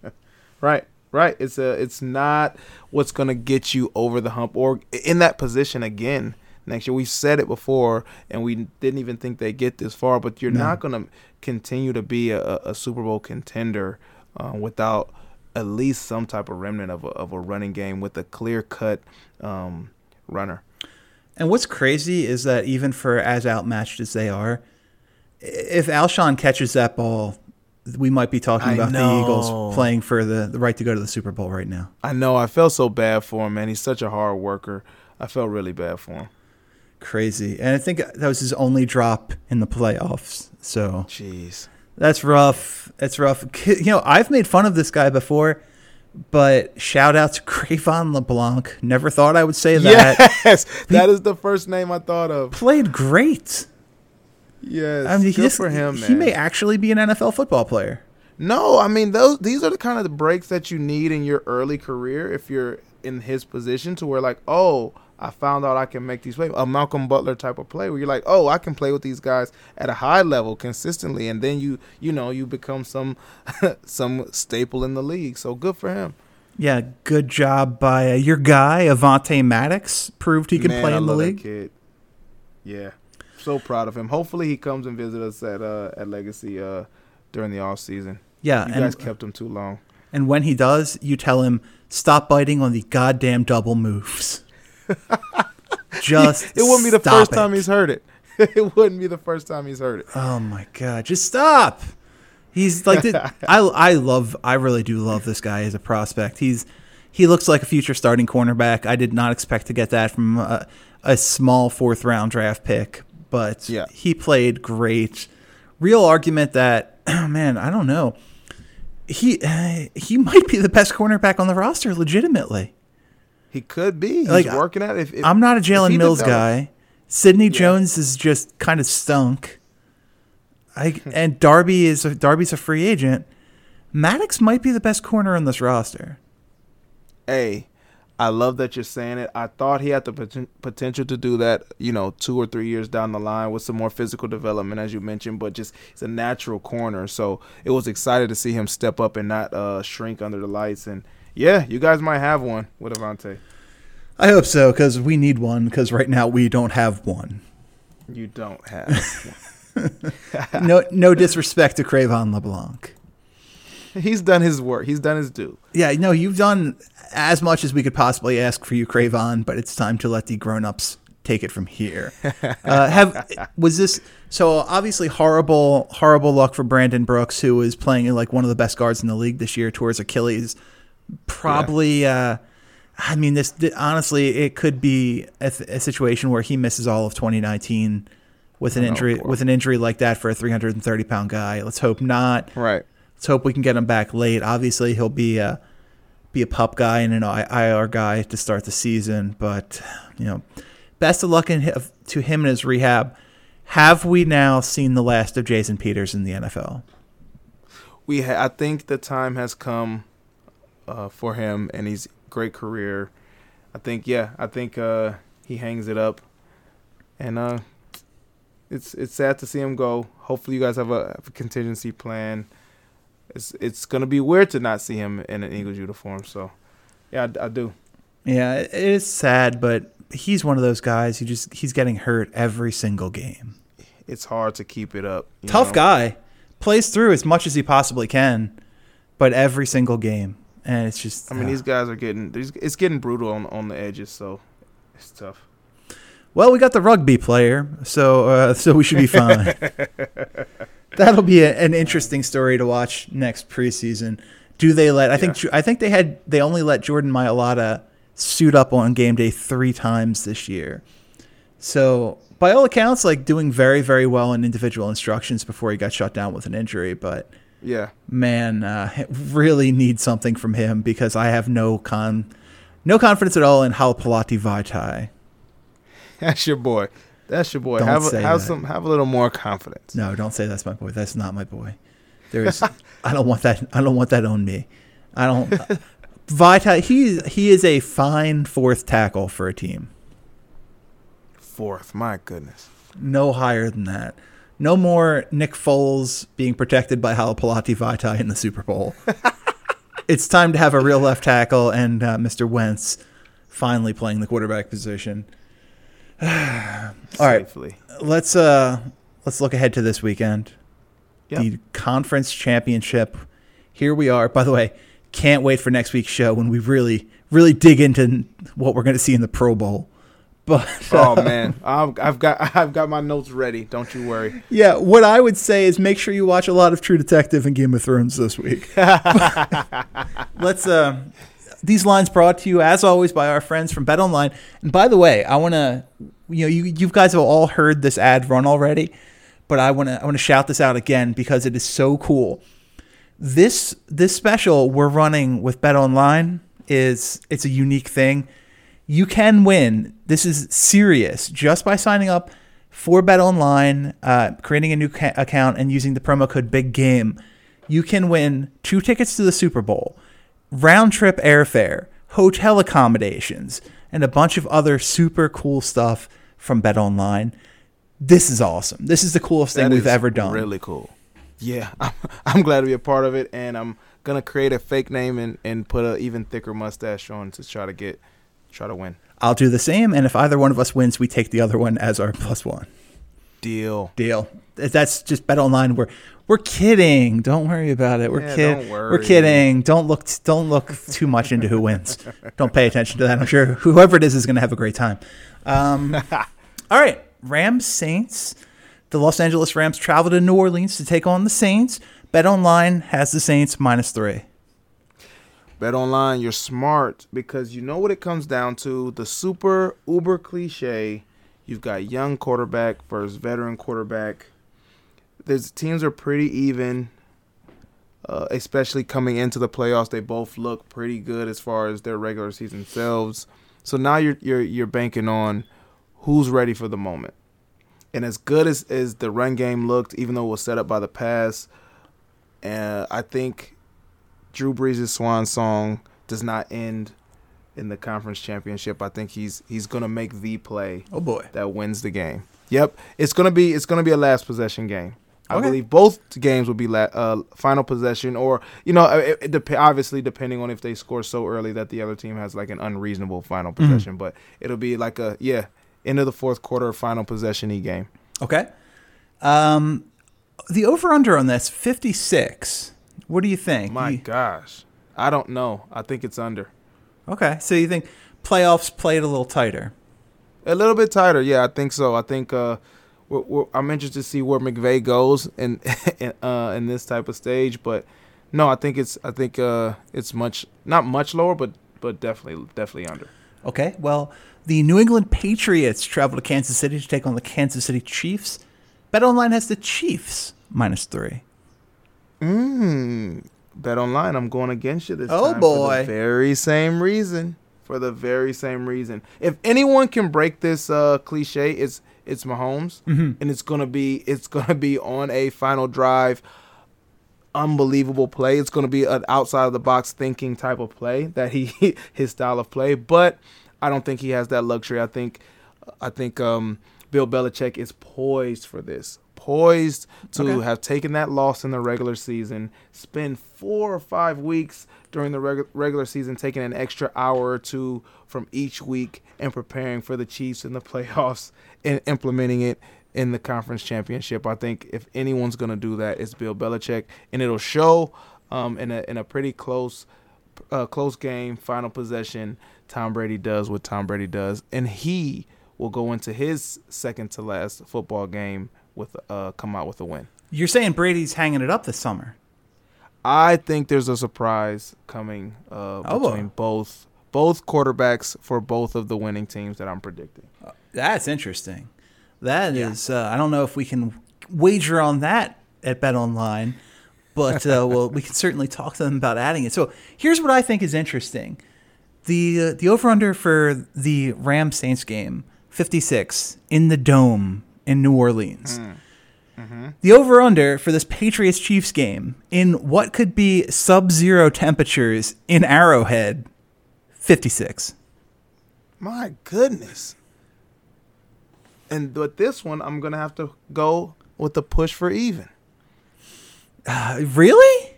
Right, right. It's a it's not what's gonna get you over the hump or in that position again next year. We've said it before, and we didn't even think they'd get this far. But you're
No.
not gonna continue to be a, a Super Bowl contender uh, without at least some type of remnant of a, of a running game with a clear cut um, runner.
And what's crazy is that even for as outmatched as they are, if Alshon catches that ball, we might be talking
I
about the. Eagles playing for the, the right to go to the Super Bowl right now.
I know. I felt so bad for him, man. He's such a hard worker. I felt really bad for him.
Crazy. And I think that was his only drop in the playoffs. So
Jeez.
that's rough. That's rough. You know, I've made fun of this guy before, but shout out to Cre'Von LeBlanc. Never thought I would say that.
Yes, that is the first name I thought of.
Played great.
Yes,
I mean, he
good
just-
for him,
He
man.
may actually be an NFL football player.
No, I mean those these are the kind of the breaks that you need in your early career if you're in his position to where like, oh, I found out I can make these plays. A Malcolm Butler type of play where you're like, oh, I can play with these guys at a high level consistently, and then you you know you become some some staple in the league. So good for him.
Yeah, good job by uh, your guy Avonte Maddox. Proved he can
Man,
play in the
love that
league.
kid. Yeah, so proud of him. Hopefully he comes and visit us at uh at Legacy uh during the off season.
Yeah,
You
and,
guys kept him too long.
and when he does, you tell him stop biting on the goddamn double moves. Just
It wouldn't be the first time he's heard it. it wouldn't be the first time he's heard it.
Oh my god, just stop. He's like the, I I love I really do love this guy as a prospect. He's he looks like a future starting cornerback. I did not expect to get that from a, a small fourth round draft pick, but
Yeah.
he played great. Real argument that oh man, I don't know. He he might be the best cornerback on the roster legitimately.
He could be. He's
Like,
working at it. If, if,
I'm not a Jalen Mills guy. Sidney Jones is just kind of stunk. I and Darby is a, Darby's a free agent. Maddox might be the best corner on this roster.
Hey, I love that you're saying it. I thought he had the poten- potential to do that, you know, two or three years down the line with some more physical development, as you mentioned. But just he's a natural corner, so it was excited to see him step up and not uh, shrink under the lights. And yeah, you guys might have one with Avonte.
I hope so because we need one because right now we don't have one.
You don't have.
no, no disrespect to Cre'Von LeBlanc.
He's done his work. He's done his due.
Yeah, no, you've done as much as we could possibly ask for you, Cre'Von, but it's time to let the grown-ups take it from here. Uh, have was this so obviously horrible, horrible luck for Brandon Brooks, who was playing like one of the best guards in the league this year towards Achilles. Probably, uh, I mean, this honestly, it could be a, a, situation where he misses all of 2019 with an injury with an injury like that for a 330 pound guy. Let's hope not.
Right.
Let's hope we can get him back late. Obviously, he'll be a be a pup guy and an IR guy to start the season, but you know, best of luck in, to him in his rehab. Have we now seen the last of Jason Peters in the NFL?
We, ha- I think the time has come uh, for him, and he's great career. I think, yeah, I think uh, he hangs it up, and uh, it's it's sad to see him go. Hopefully, you guys have a, have a contingency plan it's it's gonna be weird to not see him in an Eagles uniform. So, yeah, I, I do.
Yeah, it is sad, but he's one of those guys who just he's getting hurt every single game.
It's hard to keep it up.
Tough
know?
guy, plays through as much as he possibly can, but every single game, and it's just.
I mean, uh, these guys are getting it's getting brutal on on the edges, so it's tough.
Well, we got the rugby player, so uh, so we should be fine. That'll be a, an interesting story to watch next preseason. Do they let? I yeah. think I think they had they only let Jordan Mailata suit up on game day three times this year. So by all accounts, like doing very very well in individual instructions before he got shut down with an injury. But
yeah,
man, uh, really need something from him because I have no con, no confidence at all in Halapoulivaati Vaitai.
That's your boy. That's your boy. Don't have a, have that. some have a little more confidence.
No, don't say that's my boy. That's not my boy. There is I don't want that I don't want that on me. I don't Vita he he is a fine fourth tackle for a team.
Fourth, my goodness.
No higher than that. No more Nick Foles being protected by Halapoulivaati Vaitai in the Super Bowl. it's time to have a real left tackle and uh, Mr. Wentz finally playing the quarterback position. All right, let's uh let's look ahead to this weekend. Yep. The conference championship. Here we are. By the way, can't wait for next week's show when we really really dig into what we're going to see in the Pro Bowl. But
uh, oh man, I've, I've got I've got my notes ready. Don't you worry.
Yeah, what I would say is make sure you watch a lot of True Detective and Game of Thrones this week. let's uh these lines brought to you as always by our friends from Bet Online. And by the way, I want to you know you you guys have all heard this ad run already, but I want to I want to shout this out again because it is so cool. This this special we're running with Bet Online is it's a unique thing. You can win. This is serious just by signing up for Bet Online, uh, creating a new ca- account, and using the promo code Big Game. You can win two tickets to the Super Bowl round trip airfare, hotel accommodations, and a bunch of other super cool stuff from Bet Online. This is awesome. This is the coolest that thing we've ever done.
Really cool. Yeah, I'm, I'm, glad to be a part of it, and I'm gonna create a fake name and, and put an even thicker mustache on to try to get try to win.
I'll do the same, and if either one of us wins, we take the other one as our plus one.
Deal.
Deal. That's just Bet Online. We're we're kidding. Don't worry about it. We're
yeah,
kidding. We're kidding. Don't look. Don't look too much into who wins. don't pay attention to that. I'm sure whoever it is is going to have a great time. Um, all right, Rams Saints. The Los Angeles Rams travel to New Orleans to take on the Saints. Bet Online has the Saints minus three.
Bet Online, you're smart because you know what it comes down to. The super uber cliche. You've got young quarterback versus veteran quarterback there's teams are pretty even, uh, especially coming into the playoffs. They both look pretty good as far as their regular season selves. So now you're you're you're banking on who's ready for the moment. And as good as, as the run game looked, even though it was set up by the pass, uh, I think Drew Brees' swan song does not end in the conference championship. I think he's he's gonna make the play
Oh boy.
that wins the game. Yep, it's gonna be it's gonna be a last possession game. I
Okay.
believe both games will be la- uh, final possession, or you know, it, it dep- obviously depending on if they score so early that the other team has like an unreasonable final
Mm-hmm.
possession. But it'll be like a yeah, end of the fourth quarter, final possession e game.
Okay. Um, the over under on this fifty six. What do you think?
My
You-
gosh, I don't know. I think it's under
okay, so you think playoffs played a little tighter?
a little bit tighter. Yeah, I think so. I think uh, we're, we're, I'm interested to see where McVay goes in in, uh, in this type of stage. But no, I think it's I think uh, it's much not much lower, but but definitely definitely under.
Okay. Well, the New England Patriots travel to Kansas City to take on the Kansas City Chiefs. BetOnline has the Chiefs minus three.
Mm, bet online. I'm going against you this
Oh,
time. For
boy.
the very same reason. For the very same reason. If anyone can break this uh, cliche, it's it's Mahomes,
Mm-hmm.
and it's gonna be it's gonna be on a final drive. Unbelievable play. It's gonna be an outside of the box thinking type of play that he his style of play. But I don't think he has that luxury. I think I think um, Bill Belichick is poised for this. Poised to
Okay.
have taken that loss in the regular season, spend four or five weeks during the regu- regular season, taking an extra hour or two from each week and preparing for the Chiefs in the playoffs and implementing it in the conference championship. I think if anyone's going to do that, it's Bill Belichick, and it'll show um, in a in a pretty close uh, close game, final possession. Tom Brady does what Tom Brady does, and he will go into his second to last football game with uh, come out with a win.
You're saying Brady's hanging it up this summer?
I think there's a surprise coming uh,
Oh,
between both both quarterbacks for both of the winning teams that I'm predicting.
That's interesting. That is. Uh, I don't know if we can wager on that at Bet Online, but uh, well, we can certainly talk to them about adding it. So here's what I think is interesting: the uh, the over under for the Rams Saints game, 56 in the dome in New Orleans. The over under for this Patriots Chiefs game in what could be sub zero temperatures in Arrowhead, 56.
My goodness. And with this one, I'm gonna have to go with the push for even.
Uh, really?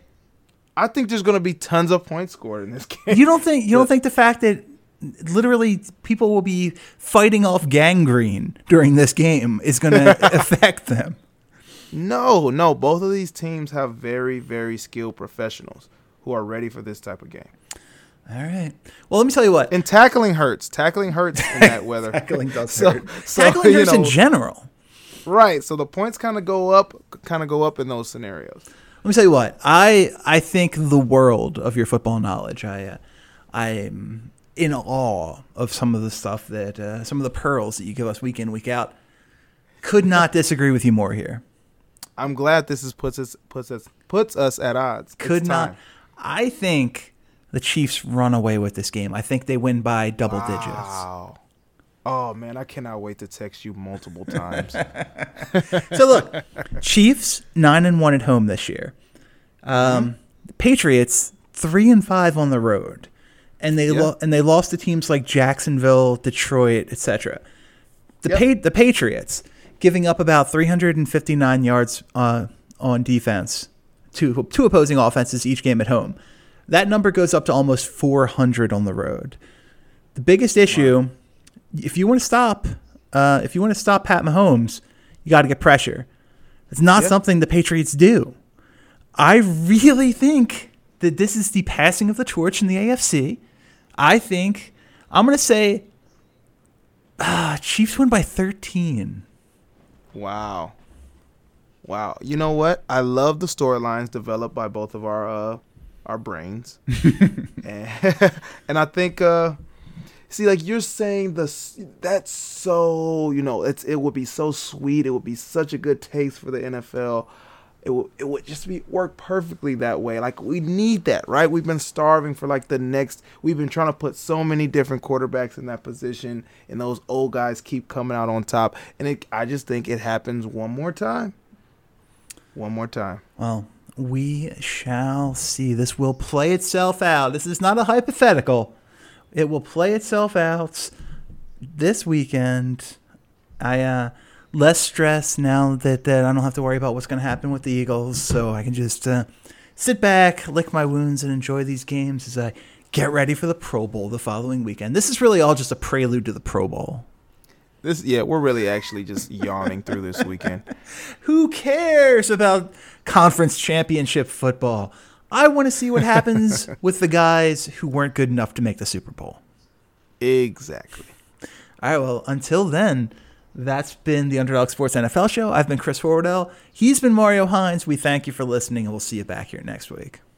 I think there's gonna be tons of points scored in this game.
You don't think you don't think the fact that literally people will be fighting off gangrene during this game is going to affect them?
No, no. Both of these teams have very, very skilled professionals who are ready for this type of game.
All right. Well, let me tell you what.
And tackling hurts. Tackling hurts in that weather.
Tackling does
So-
hurt.
so,
Tackling hurts in general.
Right. So the points kind of go up, kind of go up in those scenarios.
Let me tell you what. I I think the world of your football knowledge. I uh, I'm in awe of some of the stuff that uh, some of the pearls that you give us week in week out. Could not disagree with you more here.
I'm glad this is puts us puts us puts us at odds. It's
Could not.
time.
I think the Chiefs run away with this game. I think they win by double digits.
Wow. Oh man, I cannot wait to text you multiple times.
So look, Chiefs nine and one at home this year. Um, Patriots three and five on the road, and they
Yeah.
lo- and they lost to teams like Jacksonville, Detroit, etc. The
Yep.
pa- the Patriots giving up about 359 yards uh, on defense to two opposing offenses each game at home. That number goes up to almost 400 on the road. The biggest issue, if you want to stop, uh, if you want to stop Pat Mahomes, you got to get pressure. It's not
Yeah.
something the Patriots do. I really think that this is the passing of the torch in the AFC. I think I'm going to say uh, Chiefs win by 13.
wow. Wow. You know what? I love the storylines developed by both of our uh our brains. and, and I think uh see like you're saying the that's so, you know, it's it would be so sweet. It would be such a good taste for the NFL it would it would just be work perfectly that way. Like we need that, right? We've been starving for like the next. We've been trying to put so many different quarterbacks in that position, and those old guys keep coming out on top. And it, I just think it happens one more time. One more time.
Well, we shall see. This will play itself out. This is not a hypothetical. It will play itself out this weekend. I uh less stress now that, that I don't have to worry about what's going to happen with the Eagles, so I can just uh, sit back, lick my wounds, and enjoy these games as I get ready for the Pro Bowl the following weekend. This is really all just a prelude to the Pro Bowl.
This yeah, we're really actually just yawning through this weekend.
Who cares about conference championship football? I want to see what happens with the guys who weren't good enough to make the Super Bowl.
Exactly.
All right, well, until then, that's been the Underdog Sports NFL show. I've been Chris Horwedel. He's been Mario Hines. We thank you for listening, and we'll see you back here next week.